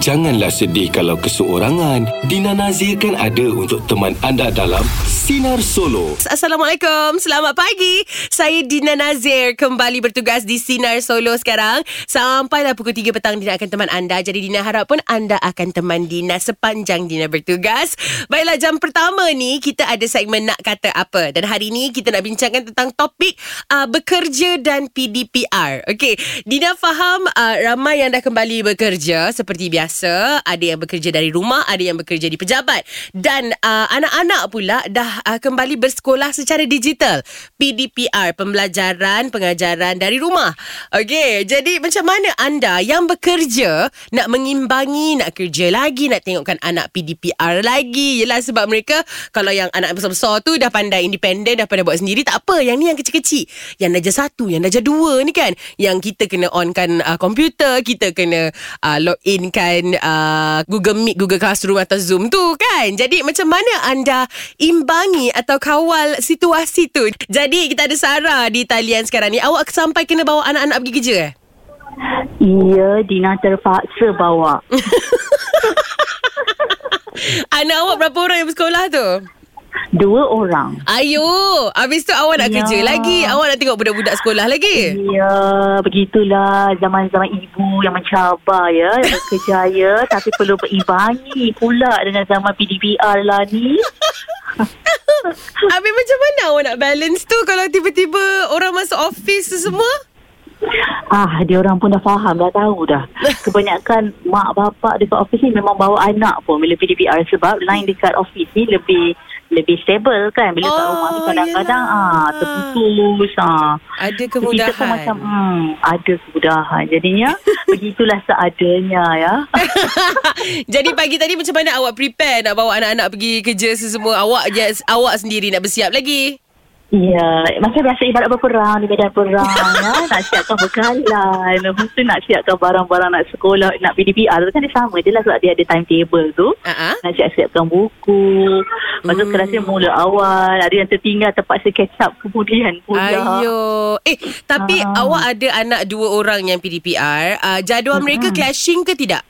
Janganlah sedih kalau keseorangan. Dina Nazir kan ada untuk teman anda dalam Sinar Solo. Assalamualaikum. Selamat pagi. Saya Dina Nazir kembali bertugas di Sinar Solo sekarang. Sampailah pukul 3 petang Dina akan teman anda. Jadi Dina harap pun anda akan teman Dina sepanjang Dina bertugas. Baiklah jam pertama ni kita ada segmen nak kata apa. Dan hari ni kita nak bincangkan tentang topik uh, bekerja dan PDPR. Okey, Dina faham uh, ramai yang dah kembali bekerja seperti biasa biasa ada yang bekerja dari rumah ada yang bekerja di pejabat. Dan uh, anak-anak pula dah uh, kembali bersekolah secara digital. PDPR pembelajaran pengajaran dari rumah. Okey jadi macam mana anda yang bekerja nak mengimbangi nak kerja lagi nak tengokkan anak PDPR lagi? Yalah sebab mereka kalau yang anak besar-besar tu dah pandai independen dah pandai buat sendiri tak apa. Yang ni yang kecil-kecil. Yang darjah satu yang darjah dua ni kan yang kita kena onkan uh, komputer kita kena uh, log in kan dengan uh, Google Meet, Google Classroom atau Zoom tu kan. Jadi macam mana anda imbangi atau kawal situasi tu? Jadi kita ada Sarah di talian sekarang ni. Awak sampai kena bawa anak-anak pergi kerja eh? Iya, Dina terpaksa bawa. anak awak berapa orang yang bersekolah tu? Dua orang. Ayo, habis tu awak nak ya. kerja lagi. Awak nak tengok budak-budak sekolah lagi. Ya, begitulah zaman-zaman ibu yang mencabar ya, yang berkejaya tapi perlu berimbangi pula dengan zaman PDPR lah ni. Habis macam mana awak nak balance tu kalau tiba-tiba orang masuk office tu semua? Ah, dia orang pun dah faham, dah tahu dah. Kebanyakan mak bapak dekat office ni memang bawa anak pun bila PDPR sebab line dekat office ni lebih lebih stable kan. Bila oh, kat rumah oh, kadang-kadang ah terputus ah. Ada kemudahan kita macam hmm, ada kemudahan. Jadinya begitulah seadanya ya. Jadi pagi tadi macam mana awak prepare nak bawa anak-anak pergi kerja sesemua? Awak yes, awak sendiri nak bersiap lagi Ya, macam biasa ibarat berperang di medan perang ya. Nak siapkan bekalan Lepas tu nak siapkan barang-barang nak sekolah Nak PDPR tu kan dia sama je lah Sebab dia ada timetable tu uh-huh. Nak siap-siapkan buku Lepas tu hmm. kelasnya mula awal Ada yang tertinggal terpaksa catch up kemudian pula Ayo. Eh, tapi uh. awak ada anak dua orang yang PDPR uh, Jadual uh-huh. mereka clashing ke tidak?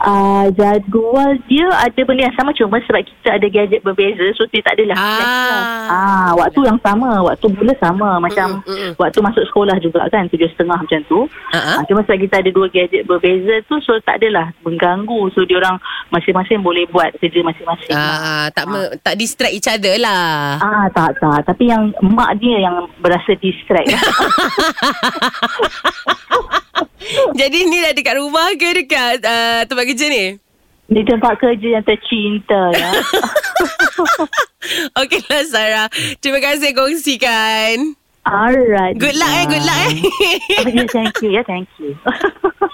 Uh, jadual dia ada benda yang sama cuma sebab kita ada gadget berbeza so dia tak adalah. Ah. ah waktu yang sama waktu mula sama macam mm, mm, waktu masuk sekolah juga kan tujuh setengah macam tu. Uh-huh. uh, cuma sebab kita ada dua gadget berbeza tu so tak adalah mengganggu so dia orang masing-masing boleh buat kerja masing-masing. Ah, tak ah. Me, tak distract each other lah. Ah tak tak. Tapi yang mak dia yang berasa distract Jadi ni dah dekat rumah ke dekat uh, tempat kerja ni? Di tempat kerja yang tercinta ya. Okeylah Sarah. Terima kasih kongsikan. Alright. Good luck eh, good luck eh. Oh, thank you, ya, thank you.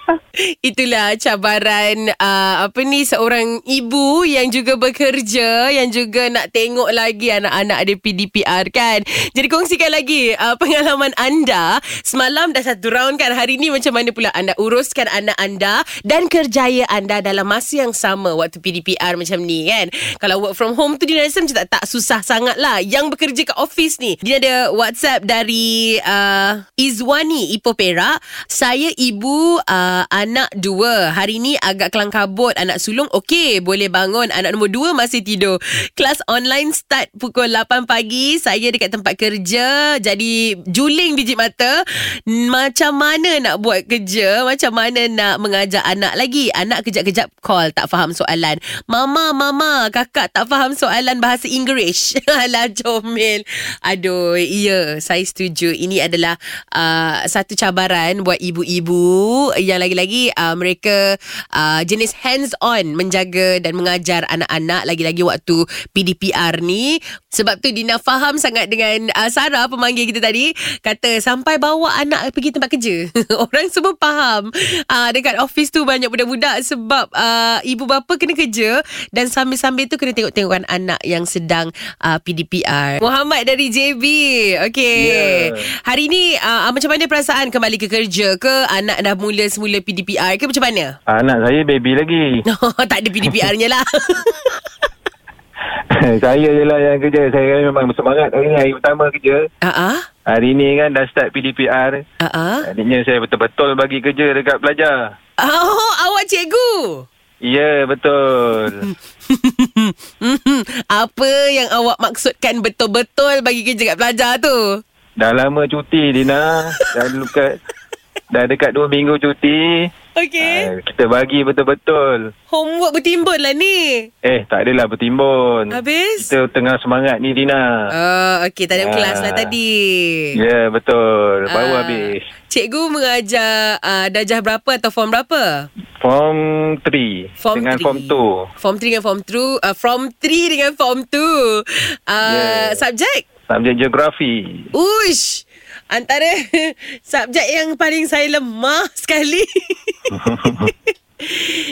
Itulah cabaran uh, apa ni seorang ibu yang juga bekerja yang juga nak tengok lagi anak-anak ada PDPR kan. Jadi kongsikan lagi uh, pengalaman anda semalam dah satu round kan. Hari ni macam mana pula anda uruskan anak anda dan kerjaya anda dalam masa yang sama waktu PDPR macam ni kan. Kalau work from home tu dia rasa macam tak, tak susah sangat lah. Yang bekerja kat office ni dia ada WhatsApp dari uh, Izwani Ipoh Perak. Saya ibu uh, anak dua. Hari ni agak kelang kabut anak sulung. Okey, boleh bangun. Anak nombor dua masih tidur. Kelas online start pukul 8 pagi. Saya dekat tempat kerja. Jadi juling biji mata. Macam mana nak buat kerja? Macam mana nak mengajar anak lagi? Anak kejap-kejap call tak faham soalan. Mama, mama, kakak tak faham soalan bahasa Inggeris. Alah, comel. Aduh, iya, saya setuju. Ini adalah uh, satu cabaran buat ibu-ibu yang lagi-lagi lagi uh, mereka uh, jenis hands on menjaga dan mengajar anak-anak lagi-lagi waktu PDPR ni. Sebab tu Dina faham sangat dengan uh, Sarah pemanggil kita tadi. Kata sampai bawa anak pergi tempat kerja. Orang semua faham. Uh, dekat office tu banyak budak-budak sebab uh, ibu bapa kena kerja dan sambil-sambil tu kena tengok-tengokkan anak yang sedang uh, PDPR Muhammad dari JB Okay yeah. Hari ni uh, macam mana perasaan kembali ke kerja ke anak dah mula semula PDPR ke macam mana? Anak saya baby lagi. tak ada PDPR-nya lah. saya je lah yang kerja. Saya memang semangat hari ni hari pertama kerja. Uh-uh. Hari ni kan dah start PDPR. Uh-uh. Akhirnya saya betul-betul bagi kerja dekat pelajar. Oh, awak cikgu? Ya, betul. Mhm. Apa yang awak maksudkan betul-betul bagi kerja kat pelajar tu? Dah lama cuti, Dina. Dah dekat, dah dekat dua minggu cuti. Okey. Ah, kita bagi betul-betul. Homework bertimbun lah ni. Eh, tak adalah bertimbun. Habis? Kita tengah semangat ni, Dina. Oh, okey. Tak ada Ah. kelas lah tadi. Ya, betul. Baru Ah. habis. Cikgu mengajar uh, darjah berapa atau form berapa? Form 3 Form dengan 3. form 2. Form 3 dengan form 2. Uh, form 3 dengan form 2. Uh, Yeah. Subjek? Subjek geografi. Uish. Antara subjek yang paling saya lemah sekali.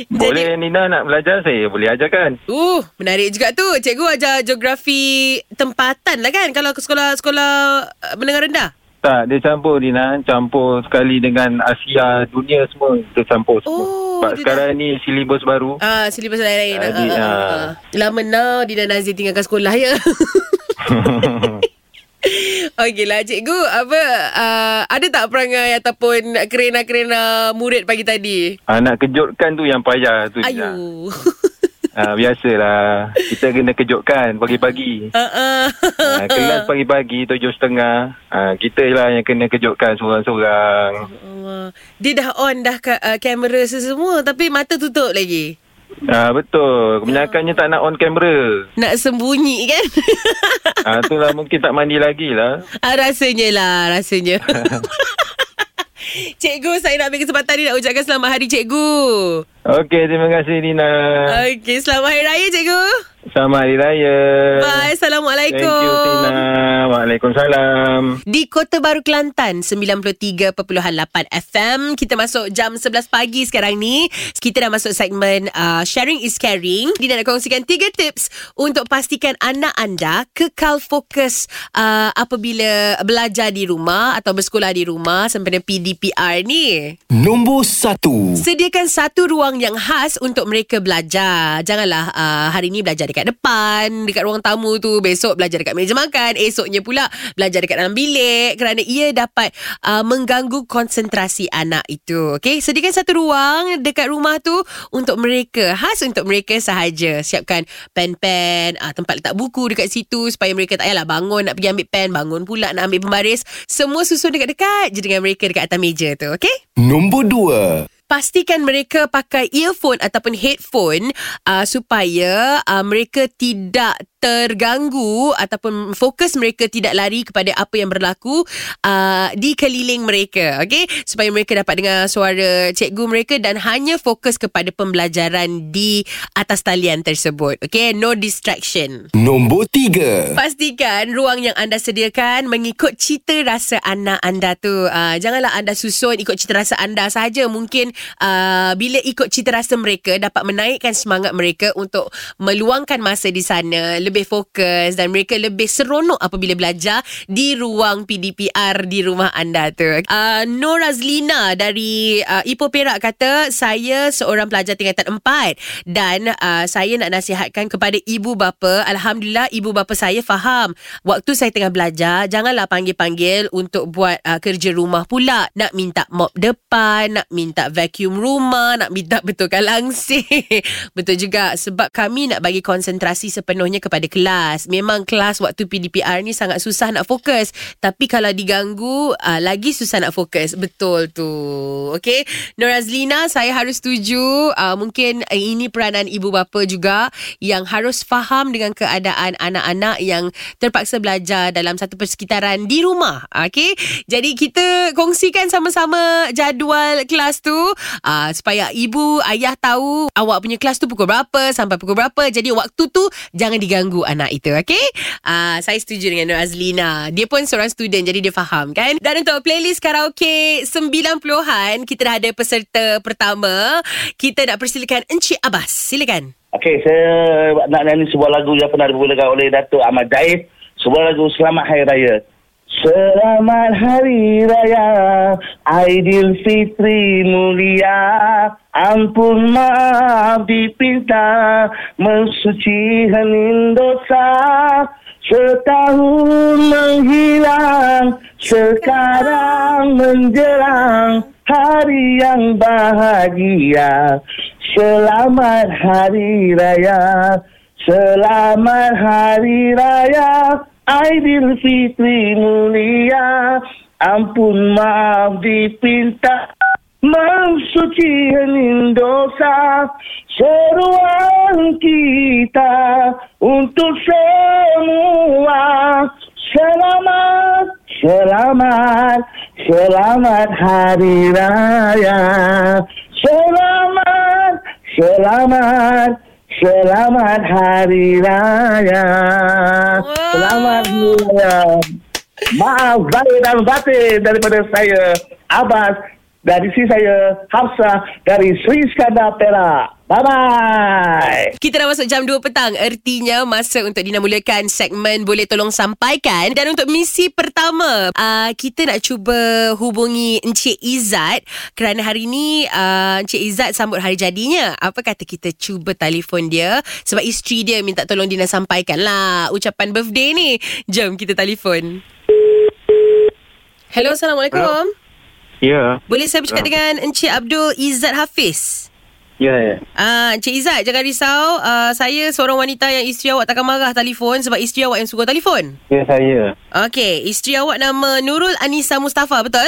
Boleh Nina nak belajar saya boleh ajarkan. Uh, menarik juga tu. Cikgu ajar geografi tempatan lah kan kalau ke sekolah-sekolah uh, menengah rendah. Tak, dia campur Nina. Campur sekali dengan Asia, dunia semua. Dia campur semua. Oh, Sebab sekarang ni silibus baru. Ah, silibus lain-lain. Ah, ah, ah, ah. ah. Lama now Dina Nazir tinggalkan sekolah ya. Okeylah cikgu apa uh, ada tak perangai ataupun kerena-kerena murid pagi tadi? ah, nak kejutkan tu yang payah tu Nina. Ayu. Ah, biasalah. Kita kena kejutkan pagi-pagi. Uh, uh. Ah, kelas pagi-pagi tujuh setengah. Ah, kita lah yang kena kejutkan seorang-seorang. Allah. Dia dah on dah ka- uh, kamera semua tapi mata tutup lagi. Ah, betul. Kebanyakannya tak nak on kamera. Nak sembunyi kan? Ah, itulah mungkin tak mandi lagi lah. ah, rasanya lah, rasanya. cikgu, saya nak ambil kesempatan ni nak ucapkan selamat hari cikgu. Okey, terima kasih Nina. Okey, selamat hari raya cikgu. Selamat Hari Raya. Bye, Assalamualaikum. Thank you Tina. Waalaikumsalam. Di Kota Baru Kelantan 93.8 FM Kita masuk jam 11 pagi sekarang ni Kita dah masuk segmen uh, Sharing is Caring Dina nak kongsikan 3 tips Untuk pastikan anak anda Kekal fokus uh, Apabila belajar di rumah Atau bersekolah di rumah Sempena PDPR ni Nombor satu. Sediakan satu ruang yang khas untuk mereka belajar. Janganlah uh, hari ni belajar dekat depan, dekat ruang tamu tu. Besok belajar dekat meja makan. Esoknya pula belajar dekat dalam bilik. Kerana ia dapat uh, mengganggu konsentrasi anak itu. Okay? Sediakan satu ruang dekat rumah tu untuk mereka. Khas untuk mereka sahaja. Siapkan pen-pen, uh, tempat letak buku dekat situ. Supaya mereka tak payahlah bangun nak pergi ambil pen. Bangun pula nak ambil pembaris. Semua susun dekat-dekat je dengan mereka dekat atas meja tu. Okay? Nombor dua. Pastikan mereka pakai earphone ataupun headphone uh, supaya uh, mereka tidak terganggu ataupun fokus mereka tidak lari kepada apa yang berlaku uh, di keliling mereka okey supaya mereka dapat dengar suara cikgu mereka dan hanya fokus kepada pembelajaran di atas talian tersebut okey no distraction Nombor tiga. Pastikan ruang yang anda sediakan mengikut cita rasa anak anda tu. Uh, janganlah anda susun ikut cita rasa anda sahaja. Mungkin uh, bila ikut cita rasa mereka dapat menaikkan semangat mereka untuk meluangkan masa di sana, lebih fokus dan mereka lebih seronok apabila belajar di ruang PDPR di rumah anda tu. Uh, Nur Azlina dari uh, Ipoh Perak kata, saya seorang pelajar tingkatan 4 dan uh, saya nak nasihatkan kepada ibu bapa. Alhamdulillah ibu bapa saya faham. Waktu saya tengah belajar, janganlah panggil-panggil untuk buat uh, kerja rumah pula. Nak minta mop depan, nak minta vacuum rumah, nak minta betulkan langsir. Betul juga sebab kami nak bagi konsentrasi sepenuhnya kepada kelas. Memang kelas waktu PDPR ni sangat susah nak fokus. Tapi kalau diganggu, uh, lagi susah nak fokus. Betul tu. Okay. Norazlina, saya harus setuju. Uh, mungkin uh, ini peranan ibu bapa juga yang harus faham dengan keadaan anak-anak yang terpaksa belajar dalam satu persekitaran di rumah. Okay. Jadi kita kongsikan sama-sama jadual kelas tu uh, supaya ibu, ayah tahu awak punya kelas tu pukul berapa sampai pukul berapa. Jadi waktu tu jangan diganggu anak itu. Okay. Uh, saya setuju dengan Nur Azlina. Dia pun seorang student jadi dia faham kan. Dan untuk playlist karaoke 90-an kita dah ada peserta pertama. Kita nak persilakan Encik Abbas. Silakan. Okey, saya nak nyanyi sebuah lagu yang pernah diputarkan oleh Datuk Ahmad Jaid. Sebuah lagu Selamat Hari Raya. Selamat Hari Raya, Aidilfitri mulia. Ampun maaf dipinta, mensuci hening dosa. Setahun menghilang, sekarang menjelang hari yang bahagia. Selamat Hari Raya Selamat Hari Raya Aidilfitri mulia Ampun maaf dipinta Mensuci hening dosa Seruan kita Untuk semua. Selamat Selamat Selamat Hari Raya. Selamat Selamat Selamat Hari Raya. Selamat Hari Raya. Maaf zahir dan batin daripada saya Abbas. Dari si saya Hafsah dari Sri Skandar Perak. Kita dah masuk jam 2 petang. Ertinya masa untuk Dina mulakan segmen Boleh Tolong Sampaikan. Dan untuk misi pertama, uh, kita nak cuba hubungi Encik Izzat. Kerana hari ni uh, Encik Izzat sambut hari jadinya. Apa kata kita cuba telefon dia. Sebab isteri dia minta tolong Dina sampaikan lah ucapan birthday ni. Jom kita telefon. Hello, Assalamualaikum. Hello. Ya. Boleh saya bercakap dengan Encik Abdul Izzat Hafiz? Ya, ya. Ah, Encik Izzat, jangan risau. Uh, saya seorang wanita yang isteri awak takkan marah telefon sebab isteri awak yang suruh telefon. Ya, saya. Okey, isteri awak nama Nurul Anissa Mustafa, betul?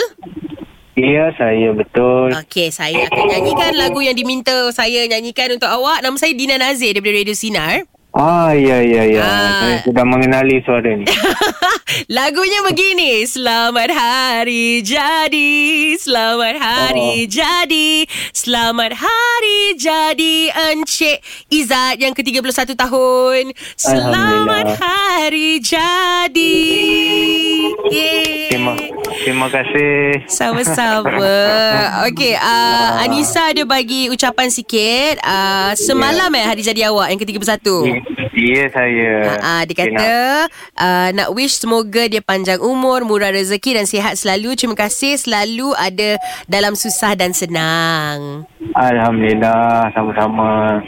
Ya, saya betul. Okey, saya akan nyanyikan lagu yang diminta saya nyanyikan untuk awak. Nama saya Dina Nazir daripada Radio Sinar. Ah, ya, ya, ya. Ah. Saya sudah mengenali suara ni. Lagunya begini Selamat hari jadi Selamat hari Oh. jadi Selamat hari jadi Encik Izzat yang ke-31 tahun Selamat hari jadi Yeay. Terima, terima kasih. Sama-sama Okey uh, Anissa dia bagi ucapan sikit uh, Semalam eh hari jadi awak yang ke-31 Ya, saya. Ah, dia Okey, kata uh, nak wish semoga dia panjang umur, murah rezeki dan sihat selalu. Terima kasih selalu ada dalam susah dan senang. Alhamdulillah, sama-sama.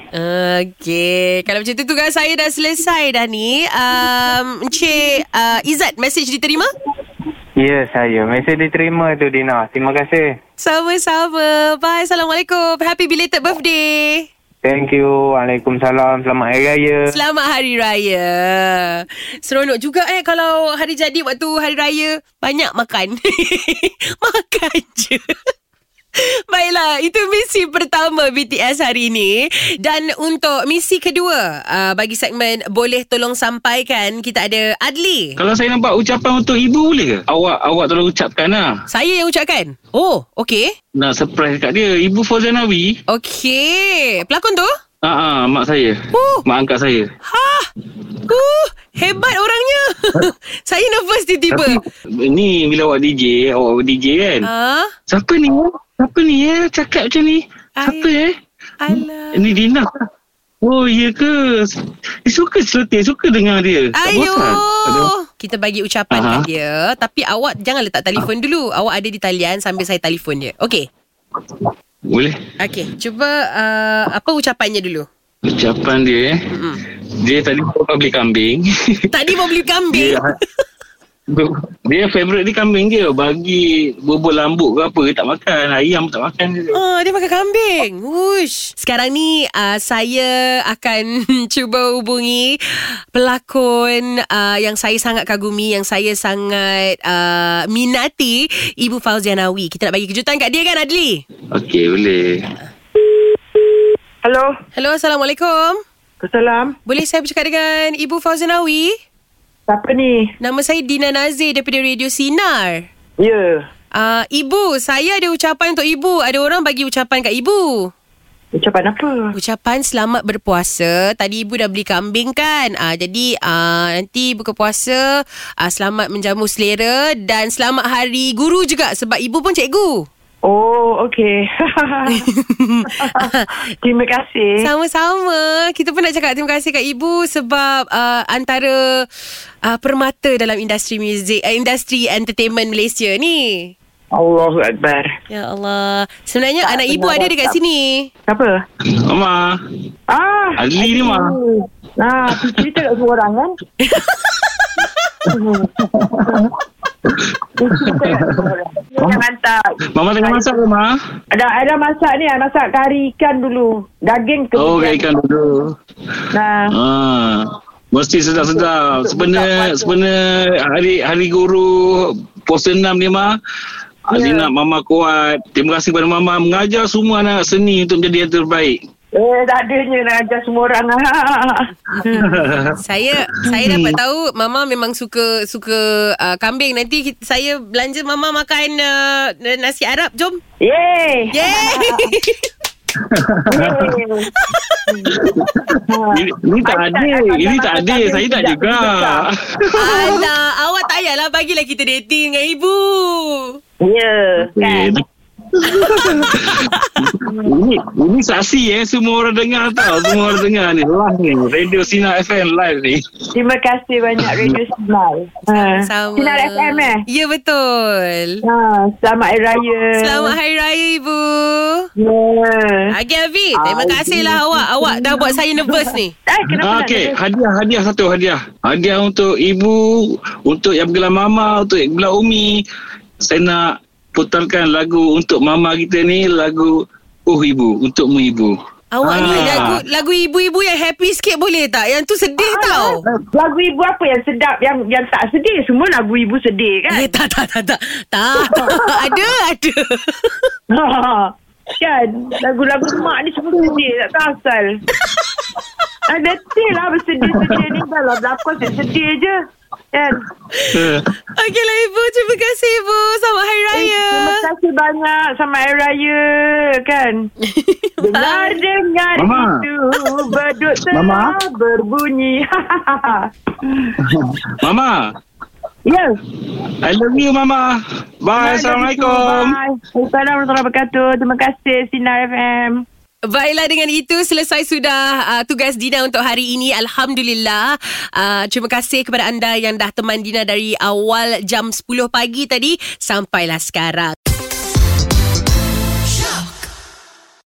Okey, kalau macam tu tugas saya dah selesai dah ni. Um, Encik uh, Izzat, message diterima? Ya, saya. Mesej diterima tu, Dina. Terima kasih. Sama-sama. Bye. Assalamualaikum. Happy belated birthday. Thank you. Waalaikumsalam. Selamat Hari Raya. Selamat Hari Raya. Seronok juga eh kalau hari jadi waktu Hari Raya banyak makan. makan je. Baiklah, itu misi pertama BTS hari ini. Dan untuk misi kedua, uh, bagi segmen Boleh Tolong Sampaikan, kita ada Adli. Kalau saya nampak ucapan untuk ibu boleh ke? Awak awak tolong ucapkan lah. Saya yang ucapkan. Oh, okey. Nak surprise kat dia. Ibu Fauzanawi. Okey. Pelakon tu? Ah, ah, mak saya. Oh. Mak angkat saya. Ha! Uh, hebat orangnya. saya nervous tiba-tiba. Ni bila awak DJ, awak DJ kan? Ah, Siapa ni? Siapa ni eh? Cakap macam ni. Siapa eh? alah. Ni Dina. Oh, iya ke? Dia suka celoteh, suka dengar dia. Tak Ayo. bosan? Aduh. Kita bagi ucapan Aha. kat dia. Tapi awak jangan letak telefon dulu. Awak ada di talian sambil saya telefon dia. Okey. Boleh. Okey. Cuba uh, apa ucapannya dulu? Ucapan dia eh. Mm-mm. Dia tadi bawa beli kambing. Tadi mau beli kambing. Dia, dia favourite dia kambing je. Bagi bubur lambuk ke apa, dia tak makan. Ayam pun tak makan. Dia. Oh, dia makan kambing. Wush. Sekarang ni uh, saya akan cuba hubungi pelakon uh, yang saya sangat kagumi, yang saya sangat uh, minati, Ibu Fauzianawi. Kita nak bagi kejutan kat dia kan, Adli? Okey, boleh. Hello. Hello, Assalamualaikum. Assalam. Boleh saya bercakap dengan Ibu Fauzianawi? Siapa ni? Nama saya Dina Nazir daripada Radio Sinar. Ya. Uh, ibu, saya ada ucapan untuk ibu. Ada orang bagi ucapan kat ibu. Ucapan apa? Ucapan selamat berpuasa. Tadi ibu dah beli kambing kan? Uh, jadi uh, nanti buka puasa, uh, selamat menjamu selera dan selamat hari guru juga sebab ibu pun cikgu. Oh, okey. Terima kasih. Sama-sama. Kita pun nak cakap terima kasih kat ibu sebab uh, antara uh, permata dalam industri muzik, uh, industri entertainment Malaysia ni. Allahu Akbar. Ya Allah. Sebenarnya Tak anak ibu ada dekat WhatsApp. sini. Siapa? Mama. Ah. Ali ni, Ma. Nah, tu cerita kat semua orang kan? Mama tengah masak ke, Ma? Ada ada masak ni, ada masak kari ikan dulu. Daging kemudian. Oh, ikan dulu. Nah. Ah. Mesti sedap-sedap. Sebenarnya sebenarnya hari hari guru pos 6 ni mah Ya. Alina Mama kuat. Terima kasih kepada Mama mengajar semua anak seni untuk menjadi yang terbaik. Eh, tak adanya nak ajar semua orang. Saya saya dapat tahu mama memang suka suka uh, kambing. Nanti kita, saya belanja mama makan uh, nasi Arab. Jom. Yeay. Yeay. Ini, ini tak ada. Ini tak ada. Saya tak juga. Alah, awak tak payahlah bagilah kita dating dengan ibu. Ya, kan. Ini ini saksi eh semua orang dengar tau semua orang dengar ni live ni radio Sinar FM live ni Terima kasih banyak Radio Sinar. Ha. Sama. Sinar FM eh? Ya, betul. Ha, selamat Hari Raya. Selamat Hari Raya, Ibu. Ya. Agi Avi, terima kasihlah awak. Awak dah buat saya nervous ni. Eh, kenapa Ah, Okey, ada? hadiah hadiah satu hadiah. Hadiah untuk ibu, untuk yang bergelar mama, untuk yang bergelar umi. Saya nak putarkan lagu untuk mama kita ni lagu Oh Ibu, untukmu ibu. Awak ni Ah. lagu lagu ibu-ibu yang happy sikit boleh tak? Yang tu sedih tau. Lagu ibu apa yang sedap yang yang tak sedih semua lagu ibu sedih kan? Eh, tak, tak, tak, tak. Tak. ada, ada. Ha, kan lagu-lagu mak ni semua sedih tak tahu asal. Ah, betul lah bersedih-sedih ni dah lah berlakon sedih je. Kan? Okeylah Ibu. Terima kasih Ibu. Selamat Hari Raya. Eh, terima kasih banyak sama Hari Raya kan. Dengar-dengar Mama. itu beduk Mama. telah berbunyi. Mama, ya. I love you mama. Bye. Assalamualaikum. Bye. Assalamualaikum warahmatullahi wabarakatuh. Terima kasih Sinar FM. Baiklah dengan itu selesai sudah uh, tugas Dina untuk hari ini. Alhamdulillah. Uh, Terima kasih kepada anda yang dah teman Dina dari awal jam 10 pagi tadi. Sampailah sekarang